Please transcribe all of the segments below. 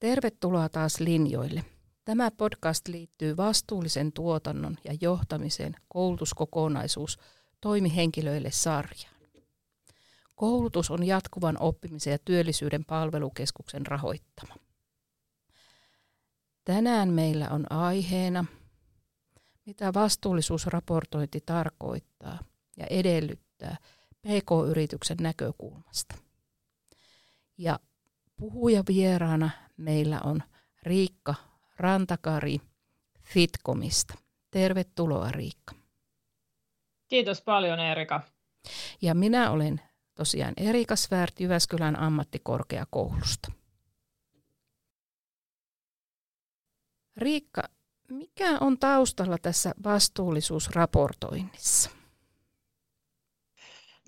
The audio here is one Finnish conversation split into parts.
Tervetuloa taas linjoille. Tämä podcast liittyy vastuullisen tuotannon ja johtamiseen koulutuskokonaisuus toimihenkilöille sarjaan. Koulutus on jatkuvan oppimisen ja työllisyyden palvelukeskuksen rahoittama. Tänään meillä on aiheena, mitä vastuullisuusraportointi tarkoittaa ja edellyttää PK-yrityksen näkökulmasta. Ja puhuja vieraana meillä on Riikka Rantakari Fitkomista. Tervetuloa Riikka. Kiitos paljon Erika. Ja minä olen tosiaan Erika Svärt Jyväskylän ammattikorkeakoulusta. Riikka, mikä on taustalla tässä vastuullisuusraportoinnissa?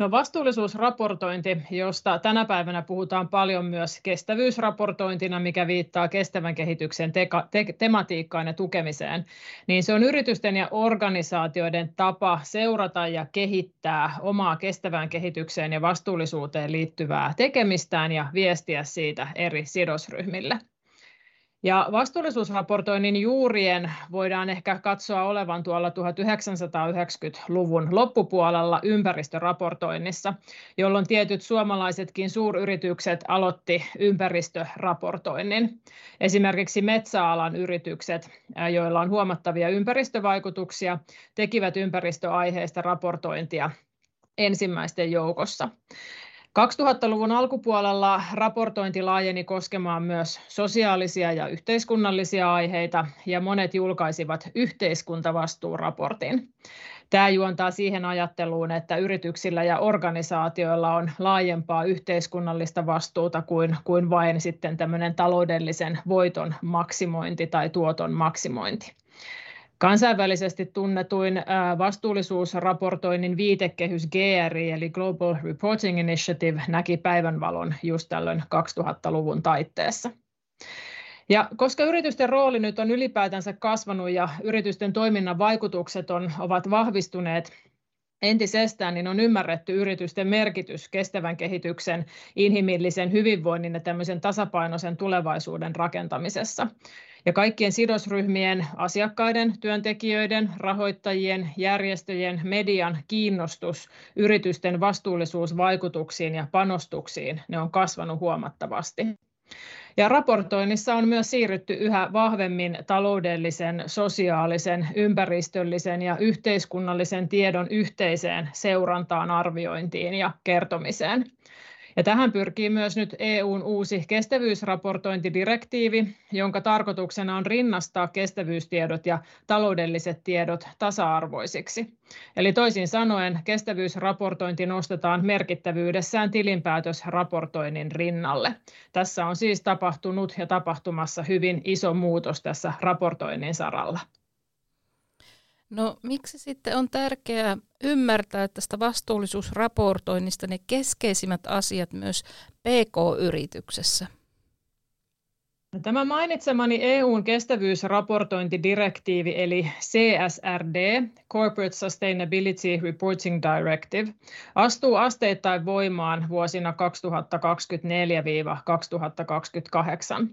No vastuullisuusraportointi, josta tänä päivänä puhutaan paljon myös kestävyysraportointina, mikä viittaa kestävän kehityksen teka, te, tematiikkaan ja tukemiseen, niin se on yritysten ja organisaatioiden tapa seurata ja kehittää omaa kestävään kehitykseen ja vastuullisuuteen liittyvää tekemistään ja viestiä siitä eri sidosryhmille. Ja vastuullisuusraportoinnin juurien voidaan ehkä katsoa olevan tuolla 1990-luvun loppupuolella ympäristöraportoinnissa, jolloin tietyt suomalaisetkin suuryritykset aloitti ympäristöraportoinnin. Esimerkiksi metsäalan yritykset, joilla on huomattavia ympäristövaikutuksia, tekivät ympäristöaiheista raportointia ensimmäisten joukossa. 2000-luvun alkupuolella raportointi laajeni koskemaan myös sosiaalisia ja yhteiskunnallisia aiheita, ja monet julkaisivat yhteiskuntavastuuraportin. Tämä juontaa siihen ajatteluun, että yrityksillä ja organisaatioilla on laajempaa yhteiskunnallista vastuuta kuin, kuin vain sitten tämmöinen taloudellisen voiton maksimointi tai tuoton maksimointi. Kansainvälisesti tunnetuin vastuullisuusraportoinnin viitekehys GRI eli Global Reporting Initiative näki päivänvalon just tällöin 2000-luvun taitteessa. Ja koska yritysten rooli nyt on ylipäätänsä kasvanut ja yritysten toiminnan vaikutukset on, ovat vahvistuneet entisestään, niin on ymmärretty yritysten merkitys kestävän kehityksen, inhimillisen hyvinvoinnin ja tämmöisen tasapainoisen tulevaisuuden rakentamisessa. Ja kaikkien sidosryhmien, asiakkaiden, työntekijöiden, rahoittajien, järjestöjen, median kiinnostus yritysten vastuullisuusvaikutuksiin ja panostuksiin, ne on kasvanut huomattavasti. Ja raportoinnissa on myös siirrytty yhä vahvemmin taloudellisen, sosiaalisen, ympäristöllisen ja yhteiskunnallisen tiedon yhteiseen seurantaan, arviointiin ja kertomiseen. Ja tähän pyrkii myös nyt EUn uusi kestävyysraportointidirektiivi, jonka tarkoituksena on rinnastaa kestävyystiedot ja taloudelliset tiedot tasa-arvoisiksi. Eli toisin sanoen kestävyysraportointi nostetaan merkittävyydessään tilinpäätösraportoinnin rinnalle. Tässä on siis tapahtunut ja tapahtumassa hyvin iso muutos tässä raportoinnin saralla. No miksi sitten on tärkeää ymmärtää tästä vastuullisuusraportoinnista ne keskeisimmät asiat myös PK-yrityksessä? Tämä mainitsemani EUn kestävyysraportointidirektiivi eli CSRD, Corporate Sustainability Reporting Directive, astuu asteittain voimaan vuosina 2024-2028.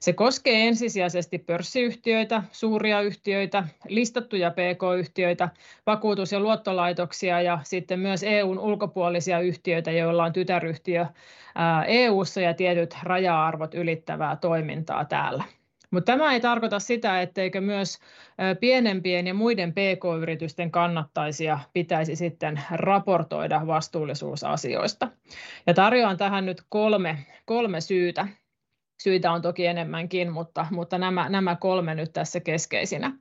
Se koskee ensisijaisesti pörssiyhtiöitä, suuria yhtiöitä, listattuja pk-yhtiöitä, vakuutus- ja luottolaitoksia ja sitten myös EUn ulkopuolisia yhtiöitä, joilla on tytäryhtiö EU:ssa ja tietyt raja-arvot ylittävää toimintaa täällä. Mutta tämä ei tarkoita sitä, etteikö myös pienempien ja muiden pk-yritysten kannattaisi ja pitäisi sitten raportoida vastuullisuusasioista. Ja tarjoan tähän nyt kolme, kolme syytä. Syitä on toki enemmänkin, mutta, mutta nämä, nämä kolme nyt tässä keskeisinä.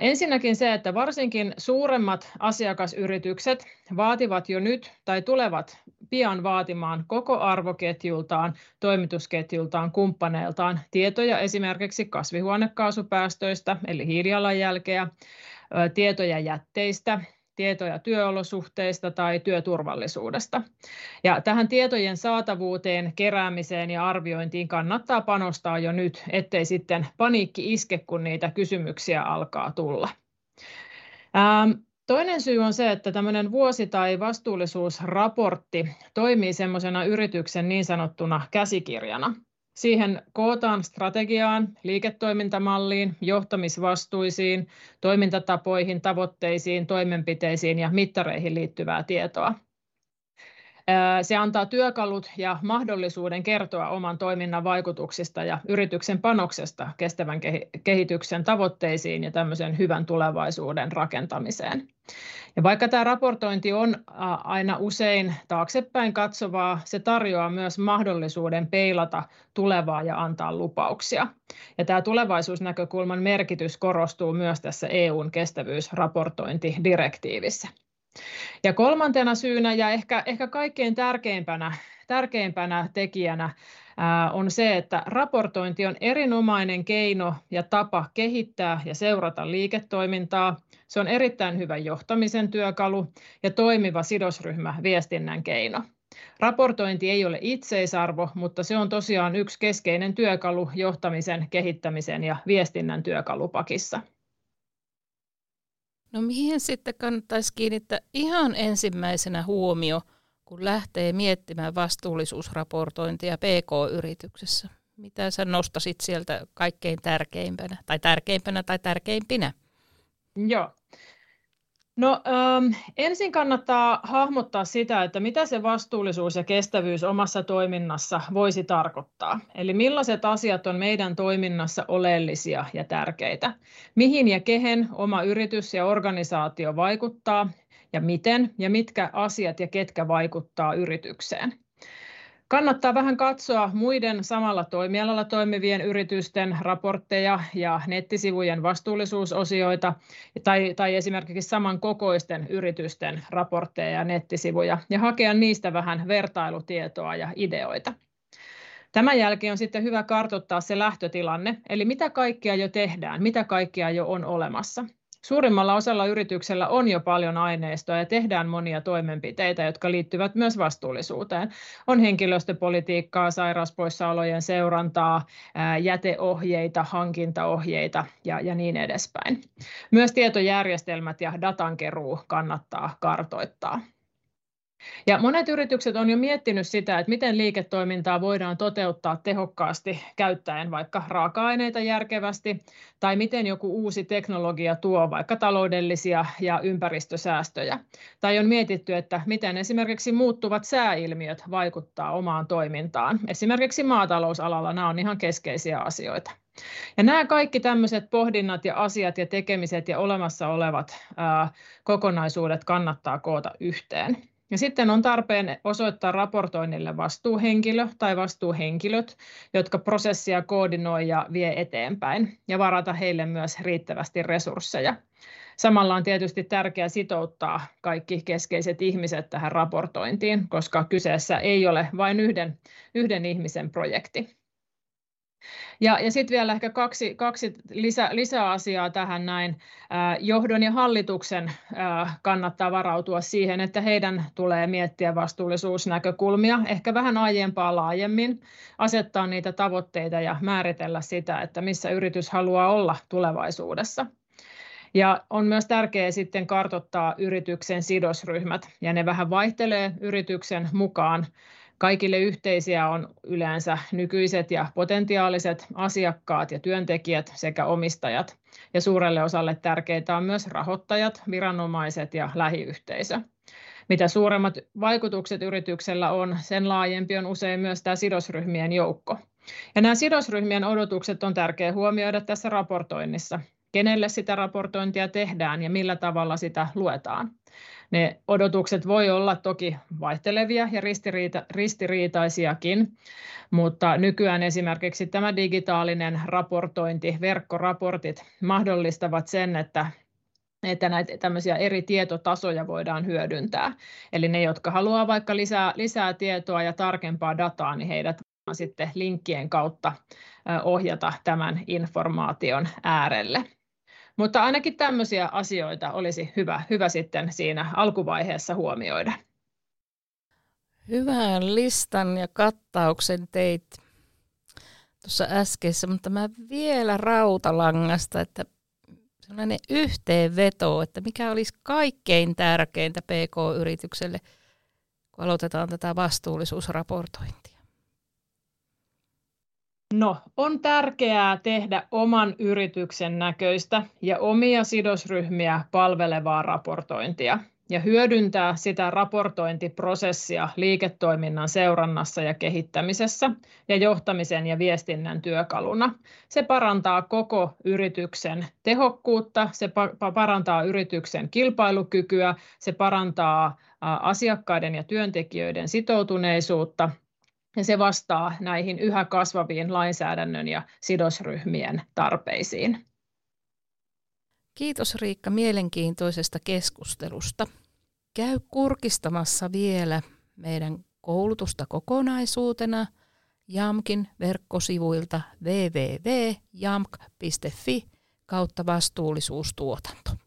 Ensinnäkin se, että varsinkin suuremmat asiakasyritykset vaativat jo nyt tai tulevat pian vaatimaan koko arvoketjultaan, toimitusketjultaan, kumppaneiltaan tietoja esimerkiksi kasvihuonekaasupäästöistä eli hiilijalanjälkeä, tietoja jätteistä, tietoja työolosuhteista tai työturvallisuudesta. Ja tähän tietojen saatavuuteen, keräämiseen ja arviointiin kannattaa panostaa jo nyt, ettei sitten paniikki iske, kun niitä kysymyksiä alkaa tulla. Ähm, toinen syy on se, että tämmöinen vuosi- tai vastuullisuusraportti toimii semmoisena yrityksen niin sanottuna käsikirjana. Siihen kootaan strategiaan, liiketoimintamalliin, johtamisvastuisiin, toimintatapoihin, tavoitteisiin, toimenpiteisiin ja mittareihin liittyvää tietoa. Se antaa työkalut ja mahdollisuuden kertoa oman toiminnan vaikutuksista ja yrityksen panoksesta kestävän kehityksen tavoitteisiin ja tämmöisen hyvän tulevaisuuden rakentamiseen. Ja vaikka tämä raportointi on aina usein taaksepäin katsovaa, se tarjoaa myös mahdollisuuden peilata tulevaa ja antaa lupauksia. Ja tämä tulevaisuusnäkökulman merkitys korostuu myös tässä EUn kestävyysraportointidirektiivissä. Ja kolmantena syynä ja ehkä, ehkä kaikkein tärkeimpänä, tärkeimpänä tekijänä ää, on se, että raportointi on erinomainen keino ja tapa kehittää ja seurata liiketoimintaa. Se on erittäin hyvä johtamisen työkalu ja toimiva sidosryhmä viestinnän keino. Raportointi ei ole itseisarvo, mutta se on tosiaan yksi keskeinen työkalu johtamisen, kehittämisen ja viestinnän työkalupakissa. No mihin sitten kannattaisi kiinnittää ihan ensimmäisenä huomio, kun lähtee miettimään vastuullisuusraportointia PK-yrityksessä? Mitä sä nostasit sieltä kaikkein tärkeimpänä tai tärkeimpänä tai tärkeimpinä? Joo, No ähm, ensin kannattaa hahmottaa sitä, että mitä se vastuullisuus ja kestävyys omassa toiminnassa voisi tarkoittaa. Eli millaiset asiat on meidän toiminnassa oleellisia ja tärkeitä. Mihin ja kehen oma yritys ja organisaatio vaikuttaa ja miten ja mitkä asiat ja ketkä vaikuttaa yritykseen. Kannattaa vähän katsoa muiden samalla toimialalla toimivien yritysten raportteja ja nettisivujen vastuullisuusosioita tai, tai esimerkiksi samankokoisten yritysten raportteja ja nettisivuja ja hakea niistä vähän vertailutietoa ja ideoita. Tämän jälkeen on sitten hyvä kartoittaa se lähtötilanne, eli mitä kaikkea jo tehdään, mitä kaikkea jo on olemassa. Suurimmalla osalla yrityksellä on jo paljon aineistoa ja tehdään monia toimenpiteitä, jotka liittyvät myös vastuullisuuteen. On henkilöstöpolitiikkaa, sairauspoissaolojen seurantaa, jäteohjeita, hankintaohjeita ja, ja niin edespäin. Myös tietojärjestelmät ja datankeruu kannattaa kartoittaa. Ja monet yritykset on jo miettinyt sitä, että miten liiketoimintaa voidaan toteuttaa tehokkaasti käyttäen vaikka raaka-aineita järkevästi, tai miten joku uusi teknologia tuo vaikka taloudellisia ja ympäristösäästöjä. Tai on mietitty, että miten esimerkiksi muuttuvat sääilmiöt vaikuttaa omaan toimintaan. Esimerkiksi maatalousalalla nämä on ihan keskeisiä asioita. Ja nämä kaikki tämmöiset pohdinnat ja asiat ja tekemiset ja olemassa olevat ää, kokonaisuudet kannattaa koota yhteen. Ja sitten on tarpeen osoittaa raportoinnille vastuuhenkilö tai vastuuhenkilöt, jotka prosessia koordinoi ja vie eteenpäin ja varata heille myös riittävästi resursseja. Samalla on tietysti tärkeää sitouttaa kaikki keskeiset ihmiset tähän raportointiin, koska kyseessä ei ole vain yhden, yhden ihmisen projekti. Ja, ja sitten vielä ehkä kaksi, kaksi lisä, lisäasiaa tähän näin. Johdon ja hallituksen kannattaa varautua siihen, että heidän tulee miettiä vastuullisuusnäkökulmia ehkä vähän aiempaa laajemmin, asettaa niitä tavoitteita ja määritellä sitä, että missä yritys haluaa olla tulevaisuudessa. Ja on myös tärkeää sitten kartottaa yrityksen sidosryhmät, ja ne vähän vaihtelee yrityksen mukaan. Kaikille yhteisiä on yleensä nykyiset ja potentiaaliset asiakkaat ja työntekijät sekä omistajat. Ja suurelle osalle tärkeitä on myös rahoittajat, viranomaiset ja lähiyhteisö. Mitä suuremmat vaikutukset yrityksellä on, sen laajempi on usein myös tämä sidosryhmien joukko. Ja nämä sidosryhmien odotukset on tärkeää huomioida tässä raportoinnissa. Kenelle sitä raportointia tehdään ja millä tavalla sitä luetaan. Ne odotukset voi olla toki vaihtelevia ja ristiriita, ristiriitaisiakin, mutta nykyään esimerkiksi tämä digitaalinen raportointi, verkkoraportit mahdollistavat sen, että että näitä tämmöisiä eri tietotasoja voidaan hyödyntää. Eli ne, jotka haluaa vaikka lisää, lisää tietoa ja tarkempaa dataa, niin heidät sitten linkkien kautta ohjata tämän informaation äärelle. Mutta ainakin tämmöisiä asioita olisi hyvä, hyvä sitten siinä alkuvaiheessa huomioida. Hyvän listan ja kattauksen teit tuossa äskeisessä, mutta mä vielä rautalangasta, että sellainen yhteenveto, että mikä olisi kaikkein tärkeintä PK-yritykselle, kun aloitetaan tätä vastuullisuusraportointia. No, on tärkeää tehdä oman yrityksen näköistä ja omia sidosryhmiä palvelevaa raportointia ja hyödyntää sitä raportointiprosessia liiketoiminnan seurannassa ja kehittämisessä ja johtamisen ja viestinnän työkaluna. Se parantaa koko yrityksen tehokkuutta, se parantaa yrityksen kilpailukykyä, se parantaa asiakkaiden ja työntekijöiden sitoutuneisuutta ja se vastaa näihin yhä kasvaviin lainsäädännön ja sidosryhmien tarpeisiin. Kiitos Riikka mielenkiintoisesta keskustelusta. Käy kurkistamassa vielä meidän koulutusta kokonaisuutena JAMKin verkkosivuilta www.jamk.fi kautta vastuullisuustuotanto.